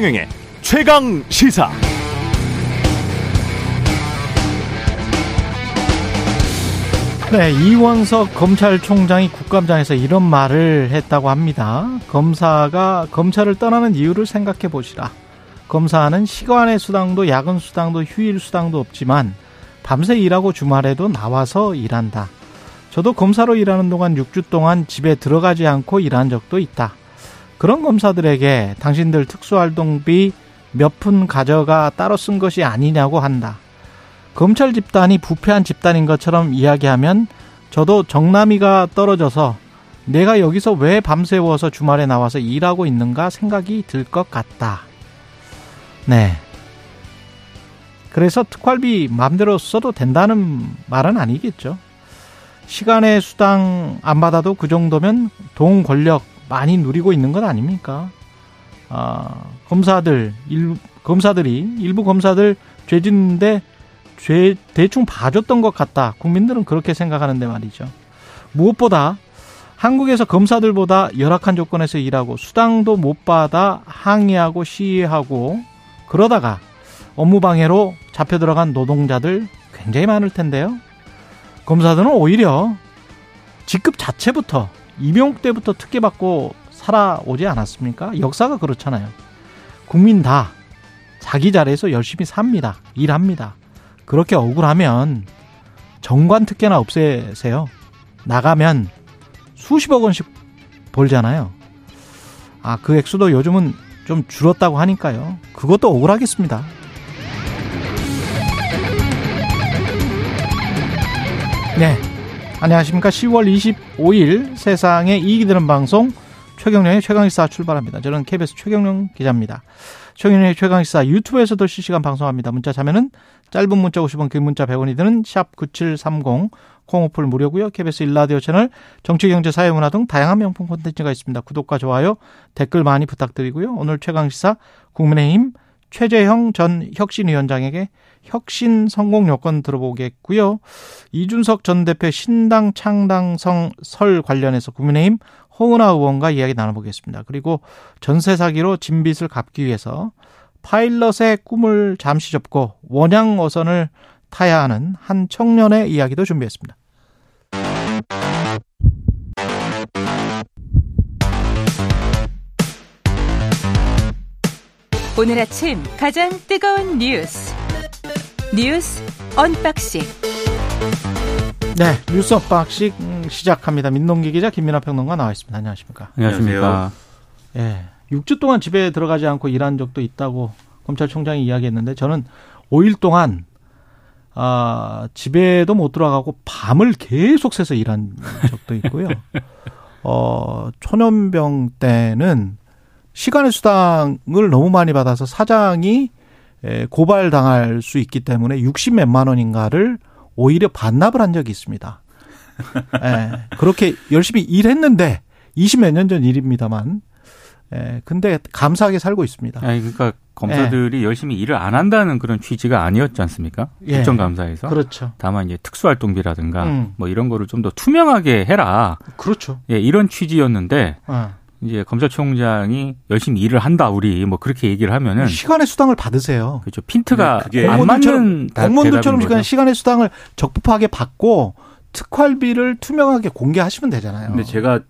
최경영의 최강 시사. 네, 이원석 검찰총장이 국감장에서 이런 말을 했다고 합니다. 검사가 검찰을 떠나는 이유를 생각해 보시라. 검사는 시간의 수당도 야근 수당도 휴일 수당도 없지만 밤새 일하고 주말에도 나와서 일한다. 저도 검사로 일하는 동안 6주 동안 집에 들어가지 않고 일한 적도 있다. 그런 검사들에게 당신들 특수활동비 몇 푼 가져가 따로 쓴 것이 아니냐고 한다. 검찰 집단이 부패한 집단인 것처럼 이야기하면 저도 정남이가 떨어져서 내가 여기서 왜 밤새워서 주말에 나와서 일하고 있는가 생각이 들 것 같다. 네. 그래서 특활비 마음대로 써도 된다는 말은 아니겠죠. 시간의 수당 안 받아도 그 정도면 돈 권력 많이 누리고 있는 것 아닙니까? 아, 검사들, 일, 검사들이, 일부 검사들 죄 짓는데 죄 대충 봐줬던 것 같다. 국민들은 그렇게 생각하는데 말이죠. 무엇보다 한국에서 검사들보다 열악한 조건에서 일하고 수당도 못 받아 항의하고 시위하고 그러다가 업무방해로 잡혀 들어간 노동자들 굉장히 많을 텐데요. 검사들은 오히려 직급 자체부터 임용 때부터 특혜받고 살아오지 않았습니까? 역사가 그렇잖아요. 국민 다 자기 자리에서 열심히 삽니다. 일합니다. 그렇게 억울하면 정관 특혜나 없애세요. 나가면 수십억 원씩 벌잖아요. 아, 그 액수도 요즘은 좀 줄었다고 하니까요. 그것도 억울하겠습니다. 네. 안녕하십니까. 10월 25일 세상에 이익이 되는 방송 최경령의 최강시사 출발합니다. 저는 KBS 최경령 기자입니다. 최경령의 최강시사 유튜브에서도 실시간 방송합니다. 문자 자면은 짧은 문자 50원, 긴 문자 100원이 드는 샵 9730, 콩오플 무료고요. KBS 일라디오 채널 정치, 경제, 사회, 문화 등 다양한 명품 콘텐츠가 있습니다. 구독과 좋아요, 댓글 많이 부탁드리고요. 오늘 최강시사 국민의힘 최재형 전 혁신위원장에게 혁신 성공 요건 들어보겠고요. 이준석 전 대표 신당 창당성 설 관련해서 국민의힘 홍은아 의원과 이야기 나눠보겠습니다. 그리고 전세 사기로 진빚을 갚기 위해서 파일럿의 꿈을 잠시 접고 원양 어선을 타야 하는 한 청년의 이야기도 준비했습니다. 오늘 아침 가장 뜨거운 뉴스 뉴스 unboxing 네 뉴스 unboxing 시작합니다. 민동기 기자 김민하 평론가 나와 있습니다. 안녕하십니까? 안녕하십니까? 예. 6주 동안 집에 들어가지 않고 일한 적도 있다고 검찰총장이 이야기했는데 저는 5일 동안 아, 집에도 못 들어가고 밤을 계속 새서 일한 적도 있고요. 어, 초년병 때는 시간의 수당을 너무 많이 받아서 사장이 고발당할 수 있기 때문에 60 몇만 원인가를 오히려 반납을 한 적이 있습니다. 예, 그렇게 열심히 일했는데 20몇 년 전 일입니다만 예, 근데 감사하게 살고 있습니다. 아니, 그러니까 검사들이 예. 열심히 일을 안 한다는 그런 취지가 아니었지 않습니까? 예. 국정감사에서. 그렇죠. 다만 이제 특수활동비라든가 음. 뭐 이런 거를 좀 더 투명하게 해라. 그렇죠. 예, 이런 취지였는데 어. 이제 검찰총장이 열심히 일을 한다 우리 뭐 그렇게 얘기를 하면은 시간의 수당을 받으세요. 그렇죠. 핀트가 네, 안 맞는 공무원들처럼 시간 시간의 수당을 적법하게 받고 특활비를 투명하게 공개하시면 되잖아요. 근데 제가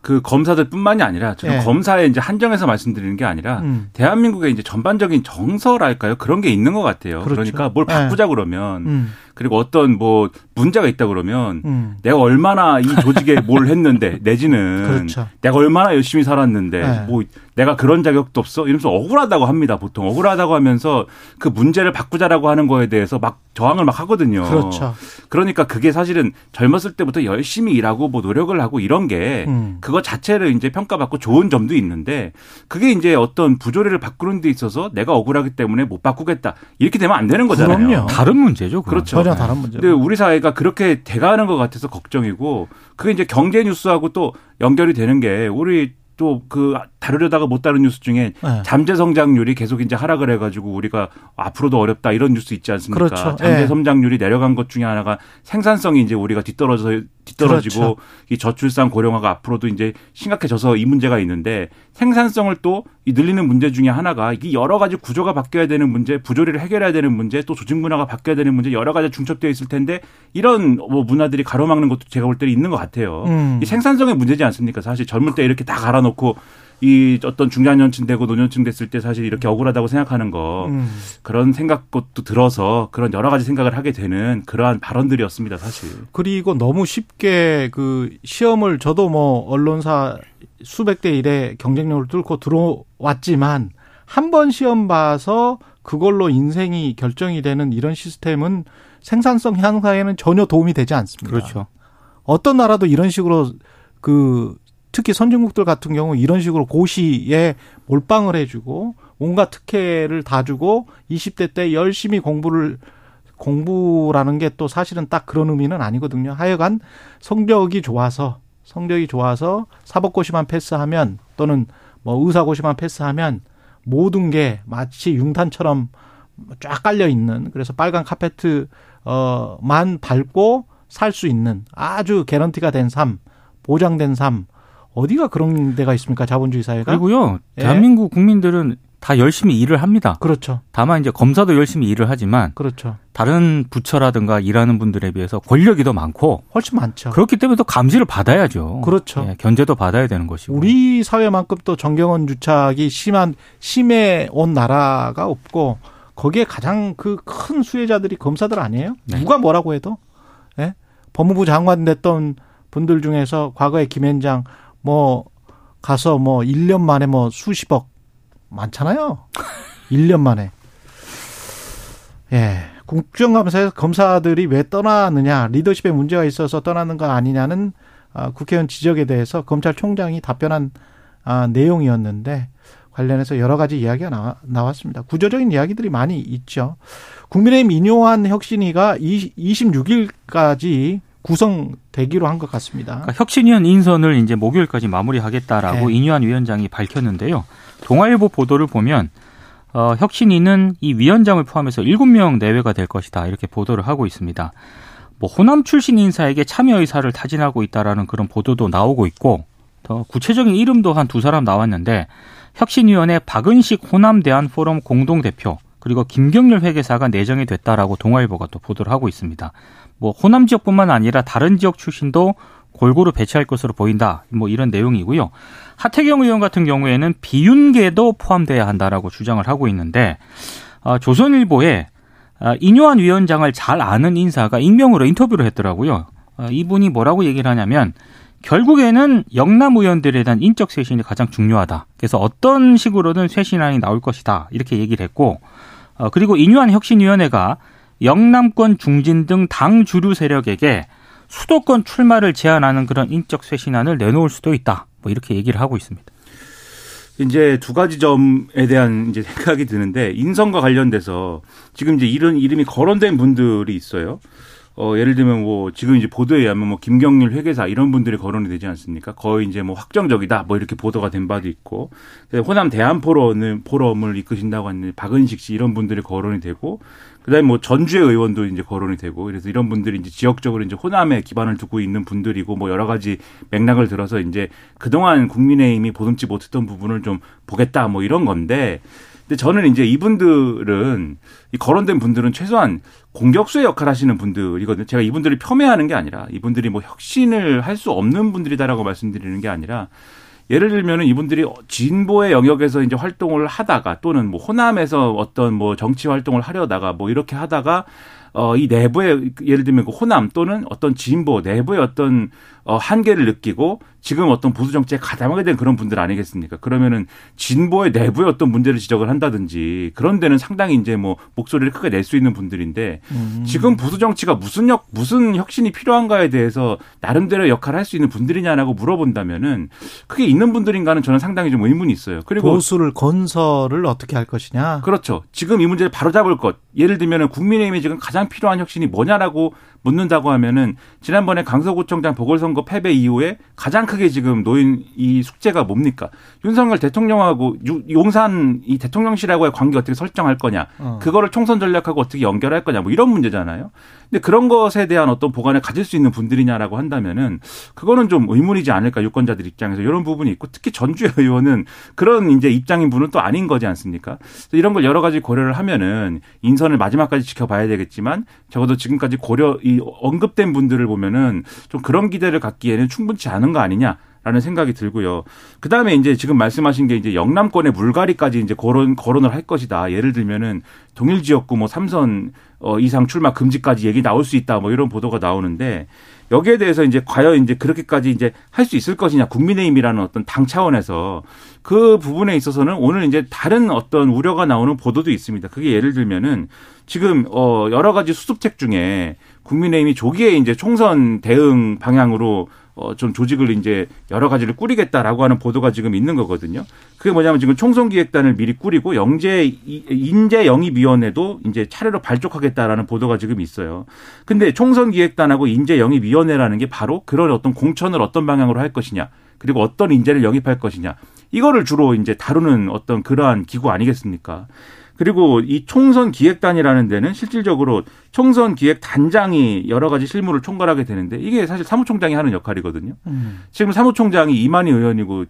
그 검사들뿐만이 아니라 저는 네. 검사에 이제 한정해서 말씀드리는 게 아니라 음. 대한민국의 이제 전반적인 정서랄까요 그런 게 있는 것 같아요. 그렇죠. 그러니까 뭘 바꾸자 네. 그러면 음. 그리고 어떤 뭐 문제가 있다 그러면 음. 내가 얼마나 이 조직에 뭘 했는데 내지는 그렇죠. 내가 얼마나 열심히 살았는데 네. 뭐 내가 그런 자격도 없어 이러면서 억울하다고 합니다 보통 억울하다고 하면서 그 문제를 바꾸자라고 하는 거에 대해서 막 저항을 막 하거든요. 그렇죠. 그러니까 그게 사실은 젊었을 때부터 열심히 일하고 뭐 노력을 하고 이런 게 음. 그거 자체를 이제 평가받고 좋은 점도 있는데 그게 이제 어떤 부조리를 바꾸는 데 있어서 내가 억울하기 때문에 못 바꾸겠다 이렇게 되면 안 되는 거잖아요. 그럼요. 다른 문제죠. 그건. 그렇죠. 전혀 다른 문제. 근데 우리 사회가 그렇게 돼가는 것 같아서 걱정이고 그게 이제 경제 뉴스하고 또 연결이 되는 게 우리 또 그 다루려다가 못 다룬 뉴스 중에 네. 잠재 성장률이 계속 이제 하락을 해가지고 우리가 앞으로도 어렵다 이런 뉴스 있지 않습니까? 그렇죠. 잠재 네. 성장률이 내려간 것 중에 하나가 생산성이 이제 우리가 뒤떨어져 뒤떨어지고 그렇죠. 이 저출산 고령화가 앞으로도 이제 심각해져서 이 문제가 있는데 생산성을 또 이 늘리는 문제 중에 하나가 이 여러 가지 구조가 바뀌어야 되는 문제, 부조리를 해결해야 되는 문제, 또 조직 문화가 바뀌어야 되는 문제 여러 가지 중첩되어 있을 텐데 이런 뭐 문화들이 가로막는 것도 제가 볼 때 있는 것 같아요. 음. 이 생산성의 문제지 않습니까? 사실 젊을 때 이렇게 다 갈아 놓고 이 어떤 중장년층 되고 노년층 됐을 때 사실 이렇게 억울하다고 생각하는 거 음. 그런 생각도 들어서 그런 여러 가지 생각을 하게 되는 그러한 발언들이었습니다 사실. 그리고 너무 쉽게 그 시험을 저도 뭐 언론사 수백 대 일의 경쟁력을 뚫고 들어왔지만 한 번 시험 봐서 그걸로 인생이 결정이 되는 이런 시스템은 생산성 향상에는 전혀 도움이 되지 않습니다. 그렇죠. 어떤 나라도 이런 식으로 그 특히 선진국들 같은 경우 이런 식으로 고시에 몰빵을 해주고 온갖 특혜를 다 주고 20대 때 열심히 공부를 공부라는 게 또 사실은 딱 그런 의미는 아니거든요. 하여간 성적이 좋아서 성적이 좋아서 사법고시만 패스하면 또는 뭐 의사고시만 패스하면 모든 게 마치 융탄처럼 쫙 깔려 있는 그래서 빨간 카페트 어만 밟고 살 수 있는 아주 개런티가 된 삶, 보장된 삶 어디가 그런 데가 있습니까? 자본주의 사회가. 그리고요. 예. 대한민국 국민들은 다 열심히 일을 합니다. 그렇죠. 다만 이제 검사도 열심히 일을 하지만 그렇죠. 다른 부처라든가 일하는 분들에 비해서 권력이 더 많고 훨씬 많죠. 그렇기 때문에 또 감시를 받아야죠. 그렇죠. 예, 견제도 받아야 되는 것이고. 우리 사회만큼 또 정경원 주착이 심한 심해 온 나라가 없고 거기에 가장 그 큰 수혜자들이 검사들 아니에요? 네. 누가 뭐라고 해도 예? 법무부 장관 됐던 분들 중에서 과거에 김현장 뭐 가서 뭐 1년 만에 뭐 수십억 많잖아요. 1년 만에. 예. 국정감사에서 검사들이 왜 떠나느냐, 리더십에 문제가 있어서 떠나는 거 아니냐는 아, 국회의원 지적에 대해서 검찰총장이 답변한 아, 내용이었는데 관련해서 여러 가지 이야기가 나왔습니다. 구조적인 이야기들이 많이 있죠. 국민의힘 인요한 혁신위가 26일까지 구성되기로 한 것 같습니다. 그러니까 혁신위원 인선을 이제 목요일까지 마무리하겠다라고 네. 인유한 위원장이 밝혔는데요. 동아일보 보도를 보면 어, 혁신위는 이 위원장을 포함해서 7명 내외가 될 것이다 이렇게 보도를 하고 있습니다. 뭐 호남 출신 인사에게 참여 의사를 타진하고 있다라는 그런 보도도 나오고 있고 더 구체적인 이름도 한 두 사람 나왔는데 혁신위원회 박은식 호남 대한 포럼 공동 대표 그리고 김경률 회계사가 내정이 됐다라고 동아일보가 또 보도를 하고 있습니다. 뭐 호남 지역뿐만 아니라 다른 지역 출신도 골고루 배치할 것으로 보인다. 뭐 이런 내용이고요. 하태경 의원 같은 경우에는 비윤계도 포함돼야 한다라고 주장을 하고 있는데 어, 조선일보에 어, 인요한 위원장을 잘 아는 인사가 익명으로 인터뷰를 했더라고요. 어, 이분이 뭐라고 얘기를 하냐면 결국에는 영남 의원들에 대한 인적 쇄신이 가장 중요하다. 그래서 어떤 식으로든 쇄신안이 나올 것이다. 이렇게 얘기를 했고 어, 그리고 인유한 혁신위원회가 영남권 중진 등 당 주류 세력에게 수도권 출마를 제한하는 그런 인적 쇄신안을 내놓을 수도 있다. 뭐 이렇게 얘기를 하고 있습니다. 이제 두 가지 점에 대한 이제 생각이 드는데 인선과 관련돼서 지금 이제 이런 이름이 거론된 분들이 있어요. 어, 예를 들면 뭐 지금 이제 보도에 의하면 뭐 김경률 회계사 이런 분들이 거론이 되지 않습니까? 거의 이제 뭐 확정적이다. 뭐 이렇게 보도가 된 바도 있고. 호남 대한 포럼을 포럼을 이끄신다고 하는 박은식 씨 이런 분들이 거론이 되고. 그다음에 뭐 전주의 의원도 이제 거론이 되고. 그래서 이런 분들이 이제 지역적으로 이제 호남에 기반을 두고 있는 분들이고 뭐 여러 가지 맥락을 들어서 이제 그동안 국민의힘이 보듬지 못했던 부분을 좀 보겠다 뭐 이런 건데 근데 저는 이제 이분들은 이 거론된 분들은 최소한 공격수의 역할 하시는 분들이거든요. 제가 이분들을 폄훼하는 게 아니라 이분들이 뭐 혁신을 할 수 없는 분들이다라고 말씀드리는 게 아니라 예를 들면은 이분들이 진보의 영역에서 이제 활동을 하다가 또는 뭐 호남에서 어떤 뭐 정치 활동을 하려다가 뭐 이렇게 하다가 어, 이 내부의 예를 들면 그 호남 또는 어떤 진보 내부의 어떤 어, 한계를 느끼고 지금 어떤 보수 정치에 가담하게 된 그런 분들 아니겠습니까? 그러면은 진보의 내부의 어떤 문제를 지적을 한다든지 그런 데는 상당히 이제 뭐 목소리를 크게 낼 수 있는 분들인데 음. 지금 보수 정치가 무슨 역 무슨 혁신이 필요한가에 대해서 나름대로 역할을 할 수 있는 분들이냐라고 물어본다면은 그게 있는 분들인가는 저는 상당히 좀 의문이 있어요. 그리고 보수를 건설을 어떻게 할 것이냐? 그렇죠. 지금 이 문제를 바로잡을 것. 예를 들면은 국민의힘이 지금 가장 가장 필요한 혁신이 뭐냐라고 묻는다고 하면은 지난번에 강서구청장 보궐선거 패배 이후에 가장 크게 지금 놓인 이 숙제가 뭡니까? 윤석열 대통령하고 용산 이 대통령실하고의 관계 어떻게 설정할 거냐? 어. 그거를 총선 전략하고 어떻게 연결할 거냐? 뭐 이런 문제잖아요. 근데 그런 것에 대한 어떤 보관을 가질 수 있는 분들이냐라고 한다면은 그거는 좀 의문이지 않을까 유권자들 입장에서 이런 부분이 있고 특히 전주의 의원은 그런 이제 입장인 분은 또 아닌 거지 않습니까? 이런 걸 여러 가지 고려를 하면은 인선을 마지막까지 지켜봐야 되겠지만 적어도 지금까지 고려 이 언급된 분들을 보면은 좀 그런 기대를 갖기에는 충분치 않은 거 아니냐. 라는 생각이 들고요. 그 다음에 이제 지금 말씀하신 게 이제 영남권의 물갈이까지 이제 거론, 거론을 할 것이다. 예를 들면은 동일 지역구 뭐 삼선 어, 이상 출마 금지까지 얘기 나올 수 있다. 뭐 이런 보도가 나오는데 여기에 대해서 이제 과연 이제 그렇게까지 이제 할 수 있을 것이냐. 국민의힘이라는 어떤 당 차원에서 그 부분에 있어서는 오늘 이제 다른 어떤 우려가 나오는 보도도 있습니다. 그게 예를 들면은 지금 어 여러 가지 수습책 중에 국민의힘이 조기에 이제 총선 대응 방향으로 어, 좀 조직을 이제 여러 가지를 꾸리겠다라고 하는 보도가 지금 있는 거거든요. 그게 뭐냐면 지금 총선기획단을 미리 꾸리고 영재, 인재 영입위원회도 이제 차례로 발족하겠다라는 보도가 지금 있어요. 근데 총선기획단하고 인재 영입위원회라는 게 바로 그런 어떤 공천을 어떤 방향으로 할 것이냐. 그리고 어떤 인재를 영입할 것이냐. 이거를 주로 이제 다루는 어떤 그러한 기구 아니겠습니까? 그리고 이 총선 기획단이라는 데는 실질적으로 총선 기획 단장이 여러 가지 실무를 총괄하게 되는데 이게 사실 사무총장이 하는 역할이거든요. 음. 지금 사무총장이 이만희 의원이고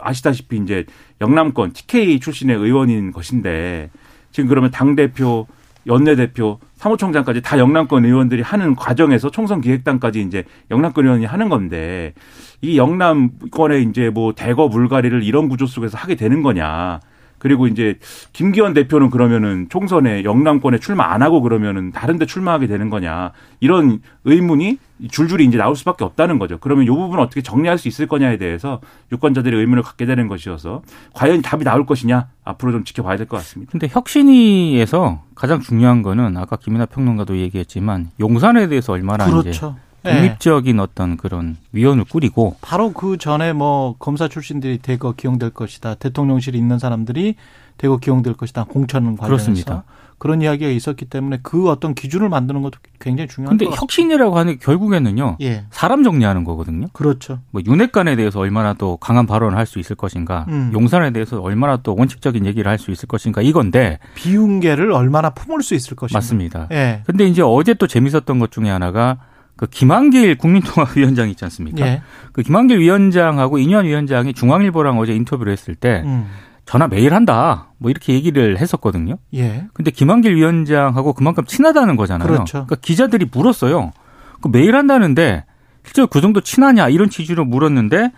아시다시피 이제 영남권 TK 출신의 의원인 것인데 지금 그러면 당 대표, 연내 대표, 사무총장까지 다 영남권 의원들이 하는 과정에서 총선 기획단까지 이제 영남권 의원이 하는 건데 이 영남권의 이제 뭐 대거 물갈이를 이런 구조 속에서 하게 되는 거냐. 그리고 이제 김기현 대표는 그러면은 총선에 영남권에 출마 안 하고 그러면은 다른 데 출마하게 되는 거냐. 이런 의문이 줄줄이 이제 나올 수밖에 없다는 거죠. 그러면 이 부분 을 어떻게 정리할 수 있을 거냐에 대해서 유권자들이 의문을 갖게 되는 것이어서 과연 답이 나올 것이냐 앞으로 좀 지켜봐야 될 것 같습니다. 근데 혁신위에서 가장 중요한 거는 아까 김이나 평론가도 얘기했지만 용산에 대해서 얼마나 그렇죠. 이제 독립적인 네. 어떤 그런 위원을 꾸리고 바로 그 전에 뭐 검사 출신들이 대거 기용될 것이다. 대통령실에 있는 사람들이 대거 기용될 것이다. 공천 관련해서 그렇습니다. 그런 이야기가 있었기 때문에 그 어떤 기준을 만드는 것도 굉장히 중요한 근데 혁신이라고 하는 게 결국에는요. 예. 사람 정리하는 거거든요. 그렇죠. 뭐 윤핵관에 대해서 얼마나 또 강한 발언을 할 수 있을 것인가. 음. 용산에 대해서 얼마나 또 원칙적인 얘기를 할 수 있을 것인가 이건데 비운계를 얼마나 품을 수 있을 것인가. 맞습니다. 예. 근데 이제 어제 또 재밌었던 것 중에 하나가 그 김한길 국민통합위원장 있지 않습니까? 예. 그 김한길 위원장하고 이현 위원장이 중앙일보랑 어제 인터뷰를 했을 때 음. 전화 매일 한다. 뭐 이렇게 얘기를 했었거든요. 예. 근데 김한길 위원장하고 그만큼 친하다는 거잖아요. 그렇죠. 그러니까 기자들이 물었어요. 그 매일 한다는데 실제로 그 정도 친하냐 이런 취지로 물었는데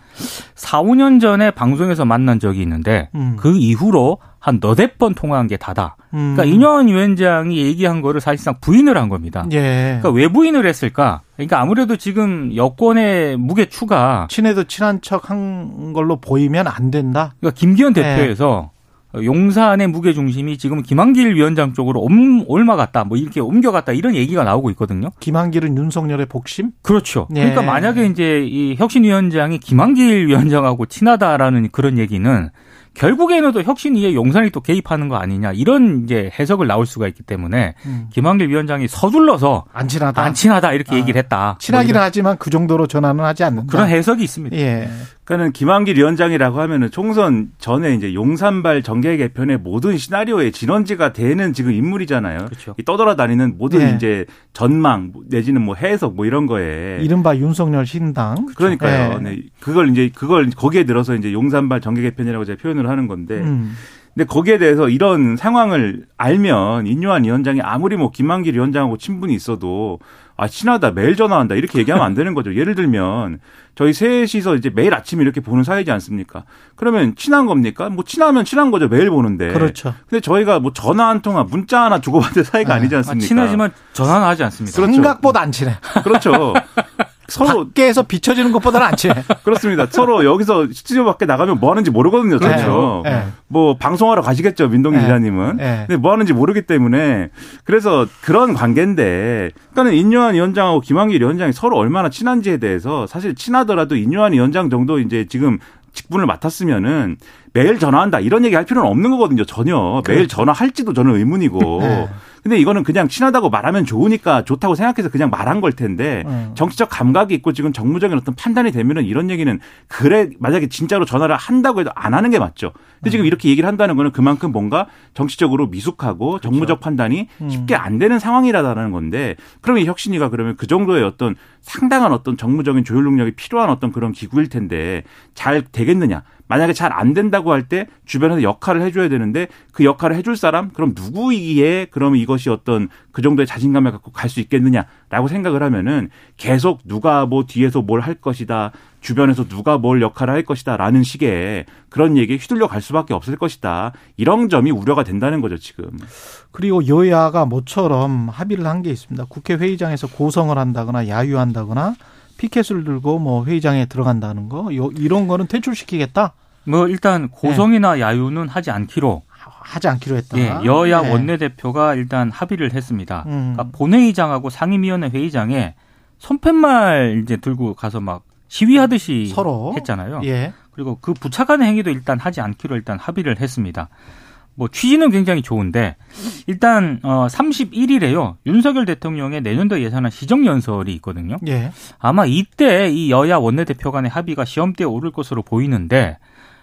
4, 5년 전에 방송에서 만난 적이 있는데 음. 그 이후로 한 너댓 번 통화한 게 다다. 음. 그러니까 이현 위원장이 얘기한 거를 사실상 부인을 한 겁니다. 예. 그러니까 왜 부인을 했을까? 그러니까 아무래도 지금 여권의 무게 추가 친해도 친한 척한 걸로 보이면 안 된다. 그러니까 김기현 예. 대표에서 용산의 무게 중심이 지금 김한길 위원장 쪽으로 옴, 올마갔다, 뭐 이렇게 옮겨갔다 이런 얘기가 나오고 있거든요. 김한길은 윤석열의 복심? 그렇죠. 네. 그러니까 만약에 이제 이 혁신위원장이 김한길 위원장하고 친하다라는 그런 얘기는 결국에는 또 혁신위에 용산이 또 개입하는 거 아니냐 이런 이제 해석을 나올 수가 있기 때문에 음. 김한길 위원장이 서둘러서 안 친하다, 안 친하다 이렇게 아, 얘기를 했다. 친하기는 뭐 하지만 그 정도로 전화는 하지 않는다. 그런 해석이 있습니다. 예. 그러니까는 김한길 위원장이라고 하면은 총선 전에 이제 용산발 정계 개편의 모든 시나리오의 진원지가 되는 지금 인물이잖아요. 그렇죠. 떠돌아다니는 모든 예. 이제 전망 내지는 뭐 해석 뭐 이런 거에 이른바 윤석열 신당. 그러니까요. 예. 네. 그걸 이제 그걸 거기에 들어서 이제 용산발 정계 개편이라고 제가 표현 을 하는 건데. 음. 근데 거기에 대해서 이런 상황을 알면 인요한 위원장이 아무리 뭐 김한길 위원장하고 친분이 있어도 아 친하다 매일 전화한다 이렇게 얘기하면 안 되는 거죠. 예를 들면 저희 셋이서 이제 매일 아침 이렇게 보는 사이지 않습니까? 그러면 친한 겁니까? 뭐 친하면 친한 거죠. 매일 보는데. 그렇죠. 근데 저희가 뭐 전화 한 통화, 문자 하나 주고받을 사이가 네. 아니지 않습니까? 아, 친하지만 전화는 하지 않습니다. 그렇죠. 생각보다 안 친해. 그렇죠. 서로 밖에서 비춰지는 것보다는 안 친해. 그렇습니다. 서로 여기서 스튜디오 밖에 나가면 뭐 하는지 모르거든요. 그렇죠. 네. 네. 뭐 방송하러 가시겠죠. 민동 네. 기자님은. 네. 근데 뭐 하는지 모르기 때문에 그래서 그런 관계인데 그러니까는 인요한 위원장하고 김한길 위원장이 서로 얼마나 친한지에 대해서 사실 친하더라도 인요한 위원장 정도 이제 지금 직분을 맡았으면은 매일 전화한다 이런 얘기 할 필요는 없는 거거든요. 전혀 그렇죠. 매일 전화할지도 저는 의문이고. 네. 근데 이거는 그냥 친하다고 말하면 좋으니까 좋다고 생각해서 그냥 말한 걸 텐데 음. 정치적 감각이 있고 지금 정무적인 어떤 판단이 되면은 이런 얘기는 그래 만약에 진짜로 전화를 한다고 해도 안 하는 게 맞죠. 근데 음. 지금 이렇게 얘기를 한다는 거는 그만큼 뭔가 정치적으로 미숙하고 그렇죠. 정무적 판단이 음. 쉽게 안 되는 상황이라는 건데 그러면 혁신이가 그러면 그 정도의 어떤 상당한 어떤 정무적인 조율 능력이 필요한 어떤 그런 기구일 텐데 잘 되겠느냐? 만약에 잘 안 된다고 할 때 주변에서 역할을 해줘야 되는데 그 역할을 해줄 사람 그럼 누구이기에 그러면 이것이 어떤 그 정도의 자신감을 갖고 갈 수 있겠느냐라고 생각을 하면은 계속 누가 뭐 뒤에서 뭘 할 것이다 주변에서 누가 뭘 역할을 할 것이다라는 식의 그런 얘기에 휘둘려 갈 수밖에 없을 것이다 이런 점이 우려가 된다는 거죠 지금. 그리고 여야가 모처럼 합의를 한 게 있습니다. 국회 회의장에서 고성을 한다거나 야유한다거나 피켓을 들고 뭐 회의장에 들어간다는 거 이런 거는 퇴출시키겠다. 뭐 일단 고성이나 네. 야유는 하지 않기로 하지 않기로 했다. 예, 여야 네. 원내대표가 일단 합의를 했습니다. 음. 그러니까 본회의장하고 상임위원회 회의장에 손팻말 이제 들고 가서 막 시위하듯이 서로 했잖아요. 예. 그리고 그 부착하는 행위도 일단 하지 않기로 일단 합의를 했습니다. 뭐 취지는 굉장히 좋은데 일단 어 31일에요. 윤석열 대통령의 내년도 예산안 시정 연설이 있거든요. 예. 아마 이때 이 여야 원내대표 간의 합의가 시험대에 오를 것으로 보이는데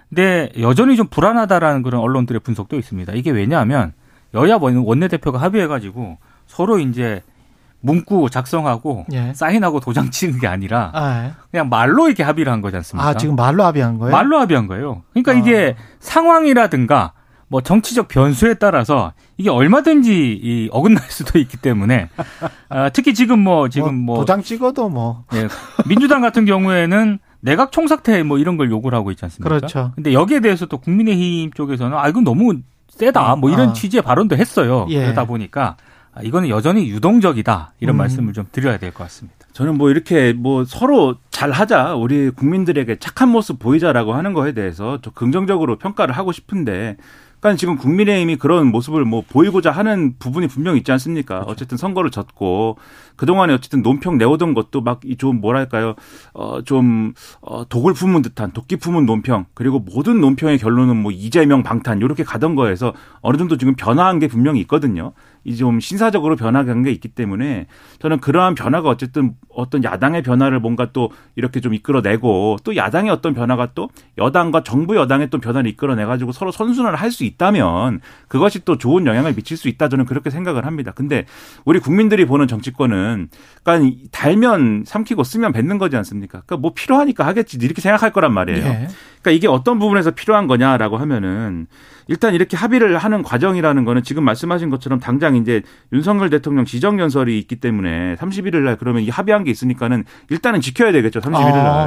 근데 여전히 좀 불안하다라는 그런 언론들의 분석도 있습니다. 이게 왜냐하면 여야 원내대표가 합의해가지고 서로 이제 문구 작성하고 예. 사인하고 도장 찍은 게 아니라 아, 예. 그냥 말로 이렇게 합의를 한 거지 않습니까? 아 지금 말로 합의한 거예요? 말로 합의한 거예요. 그러니까 아. 이게 상황이라든가 뭐 정치적 변수에 따라서 이게 얼마든지 이 어긋날 수도 있기 때문에 아, 특히 지금 뭐 지금 뭐, 뭐 도장 찍어도 뭐 예, 민주당 같은 경우에는 내각 총사퇴 뭐 이런 걸 요구를 하고 있지 않습니까? 그렇죠. 근데 여기에 대해서 또 국민의힘 쪽에서는 아 이건 너무 세다 뭐 이런 아. 취지의 발언도 했어요. 예. 그러다 보니까 아, 이거는 여전히 유동적이다 이런 음. 말씀을 좀 드려야 될 것 같습니다. 저는 뭐 이렇게 뭐 서로 잘 하자 우리 국민들에게 착한 모습 보이자라고 하는 거에 대해서 좀 긍정적으로 평가를 하고 싶은데 그러니까 지금 국민의힘이 그런 모습을 뭐 보이고자 하는 부분이 분명히 있지 않습니까? 그렇죠. 어쨌든 선거를 졌고 그동안에 어쨌든 논평 내오던 것도 막 좀 뭐랄까요? 어 좀 어, 독을 품은 듯한 도끼 품은 논평 그리고 모든 논평의 결론은 뭐 이재명 방탄 이렇게 가던 거에서 어느 정도 지금 변화한 게 분명히 있거든요. 이 좀 신사적으로 변화한 게 있기 때문에 저는 그러한 변화가 어쨌든 어떤 야당의 변화를 뭔가 또 이렇게 좀 이끌어내고 또 야당의 어떤 변화가 또 여당과 정부 여당의 또 변화를 이끌어내 가지고 서로 선순환을 할 수 있다면 그것이 또 좋은 영향을 미칠 수 있다 저는 그렇게 생각을 합니다. 근데 우리 국민들이 보는 정치권은 그러니까 달면 삼키고 쓰면 뱉는 거지 않습니까? 그러니까 뭐 필요하니까 하겠지 이렇게 생각할 거란 말이에요. 네. 그러니까 이게 어떤 부분에서 필요한 거냐라고 하면은 일단 이렇게 합의를 하는 과정이라는 거는 지금 말씀하신 것처럼 당장 이제 윤석열 대통령 지정 연설이 있기 때문에 31일 날 그러면 이 합의한 게 있으니까는 일단은 지켜야 되겠죠. 31일 날. 아,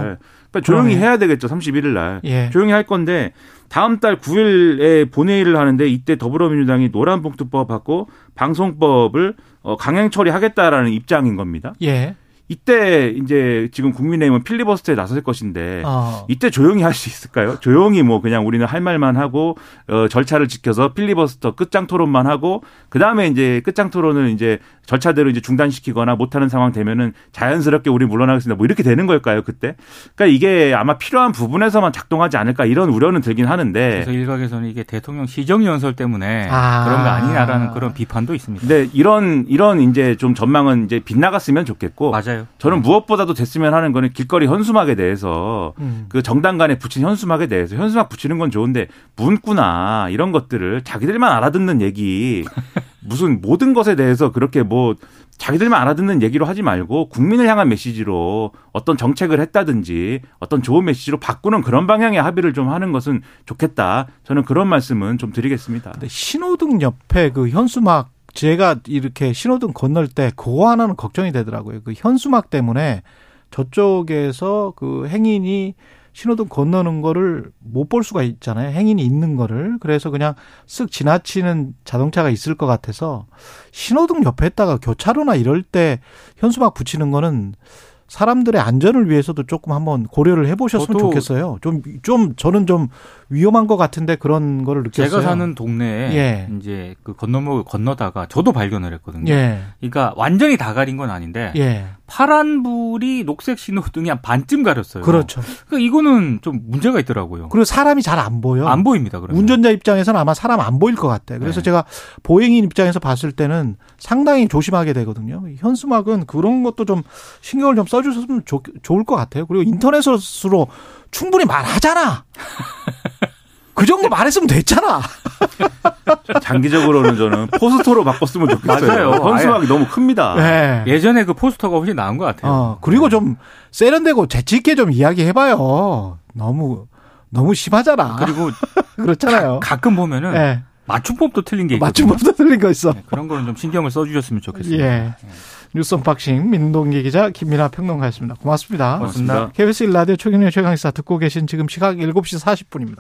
그러니까 조용히 해야 되겠죠. 31일 날. 예. 조용히 할 건데 다음 달 9일에 본회의를 하는데 이때 더불어민주당이 노란봉투법 받고 방송법을 어, 강행 처리하겠다라는 입장인 겁니다. 예. 이때 이제 지금 국민의힘은 필리버스터에 나설 것인데 어. 이때 조용히 할 수 있을까요? 조용히 뭐 그냥 우리는 할 말만 하고 어 절차를 지켜서 필리버스터 끝장 토론만 하고 그다음에 이제 끝장 토론을 이제 절차대로 이제 중단시키거나 못하는 상황 되면은 자연스럽게 우리 물러나겠습니다. 뭐 이렇게 되는 걸까요, 그때? 그러니까 이게 아마 필요한 부분에서만 작동하지 않을까 이런 우려는 들긴 하는데. 그래서 일각에서는 이게 대통령 시정 연설 때문에 아. 그런 거 아니냐라는 그런 비판도 있습니다. 네, 이런 이런 이제 좀 전망은 이제 빗나갔으면 좋겠고. 맞아요. 저는 무엇보다도 됐으면 하는 거는 길거리 현수막에 대해서 음. 그 정당 간에 붙인 현수막에 대해서 현수막 붙이는 건 좋은데 문구나 이런 것들을 자기들만 알아듣는 얘기 무슨 모든 것에 대해서 그렇게 뭐 자기들만 알아듣는 얘기로 하지 말고 국민을 향한 메시지로 어떤 정책을 했다든지 어떤 좋은 메시지로 바꾸는 그런 방향의 합의를 좀 하는 것은 좋겠다. 저는 그런 말씀은 좀 드리겠습니다. 근데 신호등 옆에 그 현수막 제가 이렇게 신호등 건널 때 그거 하나는 걱정이 되더라고요. 그 현수막 때문에 저쪽에서 그 행인이 신호등 건너는 거를 못 볼 수가 있잖아요. 행인이 있는 거를. 그래서 그냥 쓱 지나치는 자동차가 있을 것 같아서 신호등 옆에다가 교차로나 이럴 때 현수막 붙이는 거는 사람들의 안전을 위해서도 조금 한번 고려를 해보셨으면 좋겠어요. 좀, 좀, 저는 좀 위험한 것 같은데 그런 거를 느꼈어요. 제가 사는 동네에 예. 이제 그 건너목을 건너다가 저도 발견을 했거든요. 예. 그러니까 완전히 다 가린 건 아닌데 예. 파란 불이 녹색 신호등이 한 반쯤 가렸어요. 그렇죠. 그러니까 이거는 좀 문제가 있더라고요. 그리고 사람이 잘 안 보여. 안 보입니다. 그러면. 운전자 입장에서는 아마 사람 안 보일 것 같아요. 그래서 네. 제가 보행인 입장에서 봤을 때는 상당히 조심하게 되거든요. 현수막은 그런 것도 좀 신경을 좀 써주셨으면 좋, 좋을 것 같아요. 그리고 인터넷으로 충분히 말하잖아. 그 정도 말했으면 됐잖아. 장기적으로는 저는 포스터로 바꿨으면 좋겠어요. 맞아요. 현수막이 너무 큽니다. 네. 예전에 그 포스터가 훨씬 나은 것 같아요. 어, 그리고 좀 세련되고 재치 있게 좀 이야기해봐요. 너무 너무 심하잖아. 그리고 그렇잖아요. 가, 끔 보면은 네. 맞춤법도 틀린 게 있거든요. 맞춤법도 틀린 거 있어. 네, 그런 거는 좀 신경을 써주셨으면 좋겠습니다. 예. 네. 뉴스 unboxing 민동기 기자 김민하 평론가였습니다. 고맙습니다. 고맙습니다. KBS 1라디오 최경영 최강시사 듣고 계신 지금 시각 7시 40분입니다.